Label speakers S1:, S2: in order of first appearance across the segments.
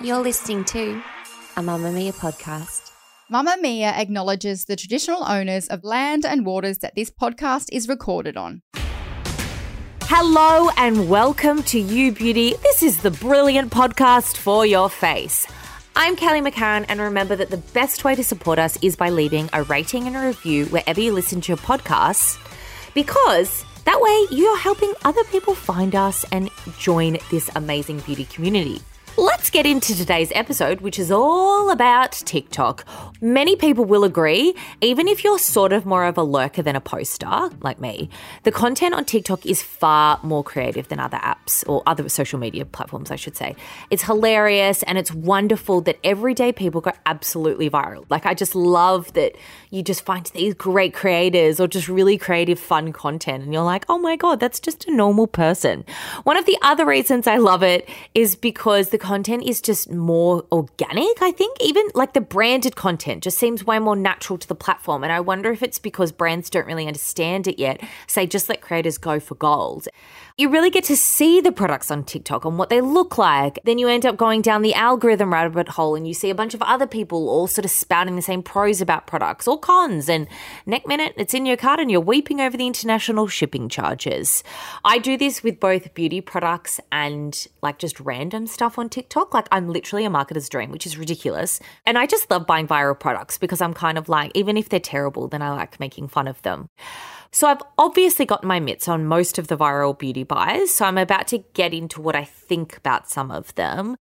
S1: You're listening to a Mamamia podcast.
S2: Mamamia acknowledges the traditional owners of land and waters that this podcast is recorded on.
S3: Hello and welcome to You Beauty. This is the brilliant podcast for your face. I'm Kelly McCarren, and remember that the best way to support us is by leaving a rating and a review wherever you listen to your podcasts, because that way you're helping other people find us and join this amazing beauty community. Let's get into today's episode, which is all about TikTok. Many people will agree, even if you're sort of more of a lurker than a poster, like me, the content on TikTok is far more creative than other apps or other social media platforms, I should say. It's hilarious and it's wonderful that everyday people go absolutely viral. Like, I just love that you just find these great creators or just really creative, fun content, and you're like, oh my God, that's just a normal person. One of the other reasons I love it is because the content is just more organic, I think. Even like the branded content just seems way more natural to the platform. And I wonder if it's because brands don't really understand it yet. Say, just let creators go for gold. You really get to see the products on TikTok and what they look like. Then you end up going down the algorithm rabbit hole and you see a bunch of other people all sort of spouting the same pros about products or cons. And next minute, it's in your cart and you're weeping over the international shipping charges. I do this with both beauty products and like just random stuff on TikTok. Like I'm literally a marketer's dream, which is ridiculous. And I just love buying viral products because I'm kind of like, even if they're terrible, then I like making fun of them. So I've obviously got my mitts on most of the viral beauty buys, so I'm about to get into what I think about some of them.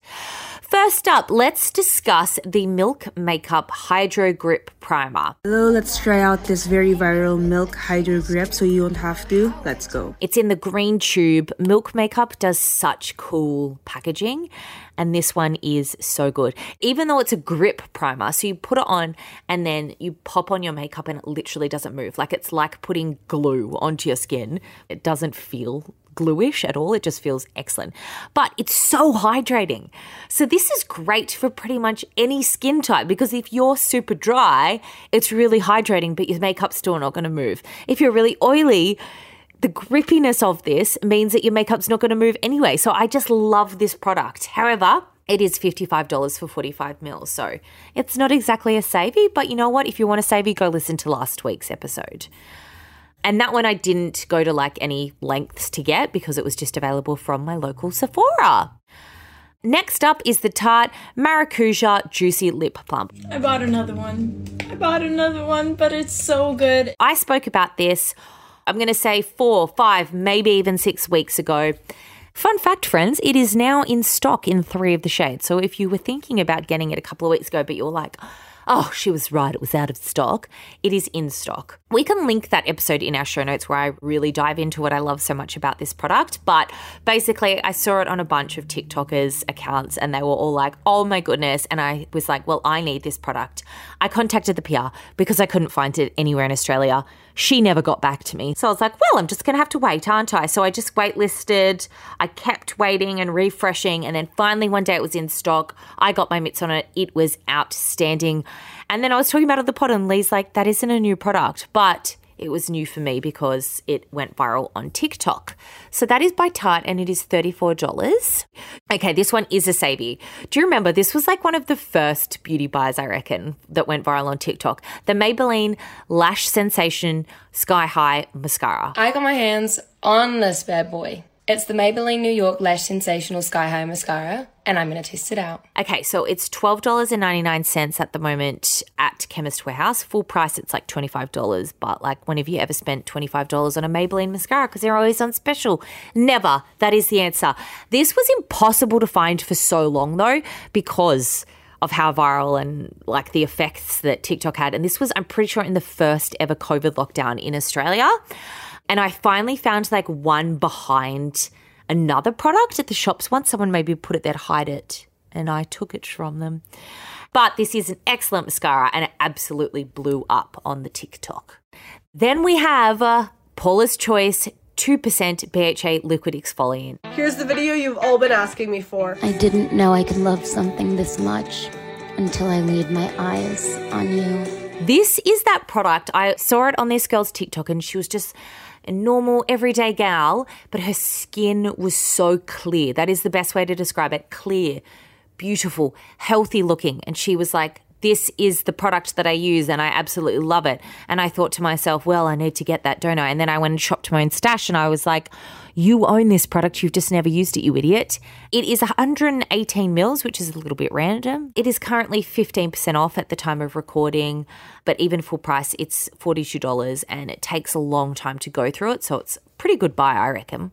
S3: First up, let's discuss the Milk Makeup Hydro Grip Primer.
S4: Hello, let's try out this very viral Milk Hydro Grip so you won't have to. Let's go.
S3: It's in the green tube. Milk Makeup does such cool packaging and this one is so good. Even though it's a grip primer, so you put it on and then you pop on your makeup and it literally doesn't move. Like it's like putting glue onto your skin. It doesn't feel gluish at all. It just feels excellent. But it's so hydrating. So this is great for pretty much any skin type because if you're super dry, it's really hydrating, but your makeup's still not going to move. If you're really oily, the grippiness of this means that your makeup's not going to move anyway. So I just love this product. However, it is $55 for 45 mils. So it's not exactly a savey, but you know what? If you want a savey, go listen to last week's episode. And that one I didn't go to like any lengths to get because it was just available from my local Sephora. Next up is the Tarte Maracuja Juicy Lip Plump.
S5: I bought another one. I bought another one, but it's so good.
S3: I spoke about this I'm going to say four, five, maybe even six weeks ago. Fun fact, friends, it is now in stock in three of the shades. So if you were thinking about getting it a couple of weeks ago, but you're like, oh, she was right, it was out of stock, it is in stock. We can link that episode in our show notes where I really dive into what I love so much about this product. But basically, I saw it on a bunch of TikTokers' accounts and they were all like, oh my goodness. And I was like, well, I need this product. I contacted the PR because I couldn't find it anywhere in Australia. She never got back to me. So I was like, well, I'm just going to have to wait, aren't I? So I just waitlisted. I kept waiting and refreshing. And then finally, one day it was in stock. I got my mitts on it. It was outstanding. And then I was talking about it on the pod, and Leigh's like, that isn't a new product, but it was new for me because it went viral on TikTok. So that is by Tarte and it is $34. Okay, this one is a savvy. Do you remember this was like one of the first beauty buys, I reckon, that went viral on TikTok? The Maybelline Lash Sensation Sky High Mascara.
S5: I got my hands on this bad boy. It's the Maybelline New York Lash Sensational Sky High Mascara, and I'm going to test it out.
S3: Okay, so it's $12.99 at the moment at Chemist Warehouse. Full price, it's like $25. But, like, when have you ever spent $25 on a Maybelline mascara? Because they're always on special. Never. That is the answer. This was impossible to find for so long, though, because of how viral and like the effects that TikTok had. And this was, I'm pretty sure, in the first ever COVID lockdown in Australia. And I finally found like one behind another product at the shops once. Someone maybe put it there to hide it, and I took it from them. But this is an excellent mascara and it absolutely blew up on the TikTok. Then we have uh, Paula's Choice 2% BHA liquid exfoliant.
S6: Here's the video you've all been asking me for.
S1: I didn't know I could love something this much until I laid my eyes on you.
S3: This is that product. I saw it on this girl's TikTok and she was just a normal, everyday gal, but her skin was so clear. That is the best way to describe it clear, beautiful, healthy looking. And she was like, this is the product that I use and I absolutely love it. And I thought to myself, well, I need to get that, don't I? And then I went and shopped my own stash and I was like, you own this product, you've just never used it, you idiot. It is 118 mils, which is a little bit random. It is currently 15% off at the time of recording, but even full price, it's $42 and it takes a long time to go through it. So it's pretty good buy, I reckon.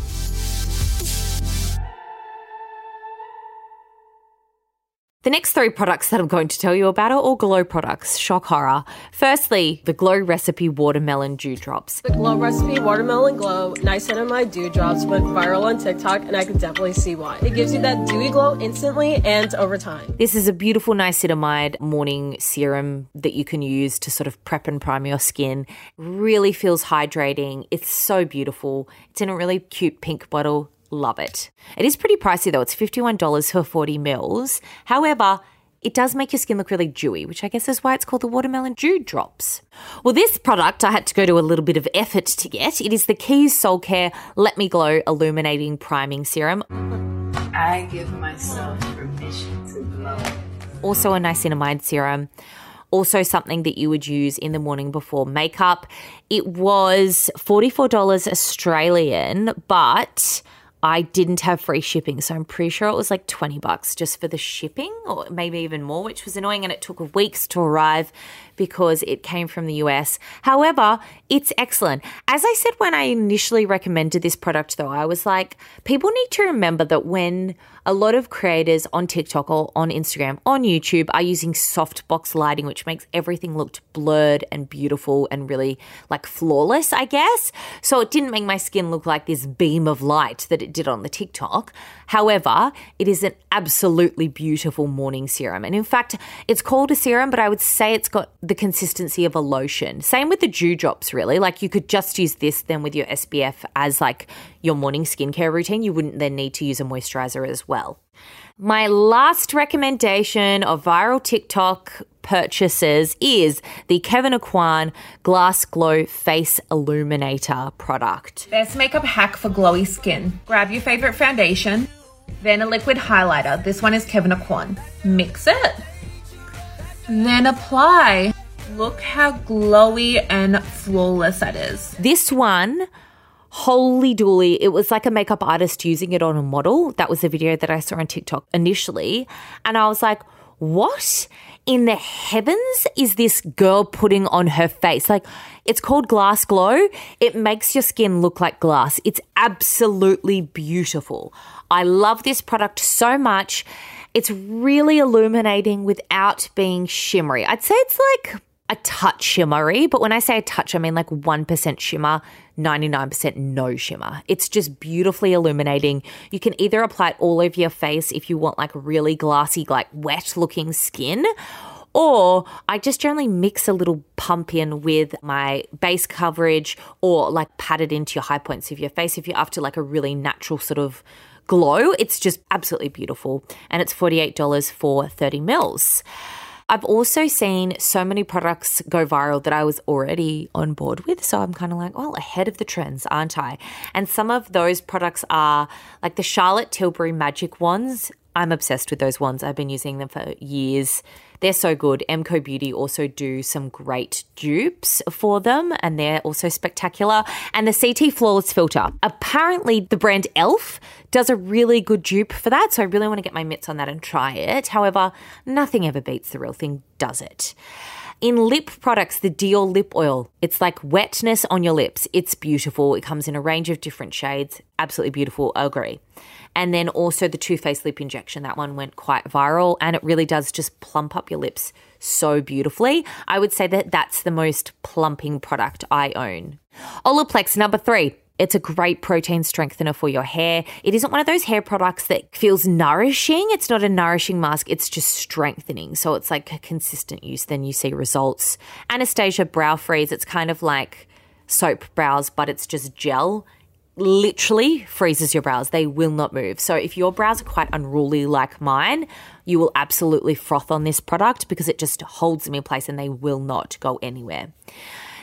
S3: The next three products that I'm going to tell you about are all Glow products. Shock horror. Firstly, the Glow Recipe Watermelon Dewdrops.
S6: The Glow Recipe Watermelon Glow Niacinamide Dewdrops went viral on TikTok, and I can definitely see why. It gives you that dewy glow instantly and over time.
S3: This is a beautiful niacinamide morning serum that you can use to sort of prep and prime your skin. Really feels hydrating. It's so beautiful. It's in a really cute pink bottle Love it. It is pretty pricey though. It's $51 for 40 mils. However, it does make your skin look really dewy, which I guess is why it's called the watermelon dew drops. Well, this product I had to go to a little bit of effort to get. It is the Keys Soul Care Let Me Glow Illuminating Priming Serum.
S7: I give myself permission to glow.
S3: Also a niacinamide serum. Also something that you would use in the morning before makeup. It was $44 Australian, but I didn't have free shipping, so I'm pretty sure it was like 20 bucks just for the shipping, or maybe even more, which was annoying. And it took weeks to arrive because it came from the US. However, it's excellent. As I said when I initially recommended this product, though, I was like, people need to remember that when a lot of creators on TikTok or on Instagram, on YouTube are using softbox lighting, which makes everything look blurred and beautiful and really like flawless, I guess. So it didn't make my skin look like this beam of light that it did on the TikTok. However, it is an absolutely beautiful morning serum. And in fact, it's called a serum, but I would say it's got the consistency of a lotion. Same with the dew drops, really. Like you could just use this then with your SPF as like your morning skincare routine. You wouldn't then need to use a moisturizer as well. My last recommendation of viral TikTok purchases is the Kevyn Aucoin Glass Glow Face Illuminator product.
S8: Best makeup hack for glowy skin. Grab your favorite foundation, then a liquid highlighter. This one is Kevyn Aucoin. Mix it. Then apply. Look how glowy and flawless that is.
S3: This one holy dooly, it was like a makeup artist using it on a model. That was the video that I saw on TikTok initially. And I was like, what in the heavens is this girl putting on her face? Like, it's called Glass Glow. It makes your skin look like glass. It's absolutely beautiful. I love this product so much. It's really illuminating without being shimmery. I'd say it's like a touch shimmery, but when I say a touch, I mean like 1% shimmer, 99% no shimmer. It's just beautifully illuminating. You can either apply it all over your face if you want like really glassy, like wet looking skin, or I just generally mix a little pump in with my base coverage or like pat it into your high points of your face if you're after like a really natural sort of glow. It's just absolutely beautiful. And it's $48 for 30 mils. I've also seen so many products go viral that I was already on board with. So I'm kind of like, well, ahead of the trends, aren't I? And some of those products are like the Charlotte Tilbury Magic Wands I'm obsessed with those ones. I've been using them for years. They're so good. MCO Beauty also do some great dupes for them, and they're also spectacular. And the CT Flawless Filter. Apparently, the brand Elf does a really good dupe for that. So I really want to get my mitts on that and try it. However, nothing ever beats the real thing, does it? In lip products, the Dior lip oil, it's like wetness on your lips. It's beautiful. It comes in a range of different shades. Absolutely beautiful. I agree. And then also the Too Faced lip injection. That one went quite viral and it really does just plump up your lips so beautifully. I would say that that's the most plumping product I own. Olaplex number three. It's a great protein strengthener for your hair. It isn't one of those hair products that feels nourishing. It's not a nourishing mask, it's just strengthening. So it's like a consistent use, then you see results. Anastasia Brow Freeze, it's kind of like soap brows, but it's just gel. Literally freezes your brows. They will not move. So if your brows are quite unruly like mine, you will absolutely froth on this product because it just holds them in place and they will not go anywhere.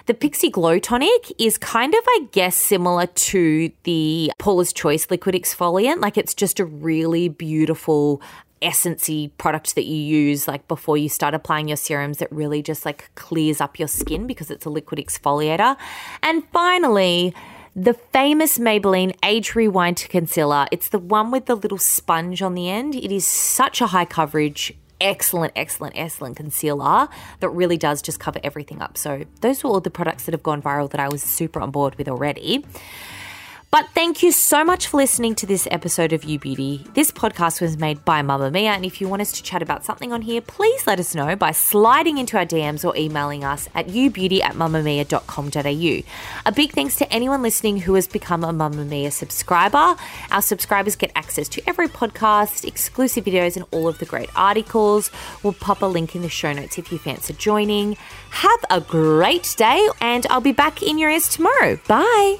S3: The Pixi Glow Tonic is kind of, I guess, similar to the Paula's Choice liquid exfoliant. Like it's just a really beautiful essency product that you use like before you start applying your serums that really just like clears up your skin because it's a liquid exfoliator. And finally, the famous Maybelline Age Rewind Concealer. It's the one with the little sponge on the end. It is such a high coverage excellent, excellent, excellent concealer that really does just cover everything up. So, those were all the products that have gone viral that I was super on board with already. But thank you so much for listening to this episode of You Beauty. This podcast was made by Mamamia, and if you want us to chat about something on here, please let us know by sliding into our DMs or emailing us at youbeauty at mamamia.com.au. A big thanks to anyone listening who has become a Mamamia subscriber. Our subscribers get access to every podcast, exclusive videos, and all of the great articles. We'll pop a link in the show notes if you fancy joining. Have a great day, and I'll be back in your ears tomorrow. Bye.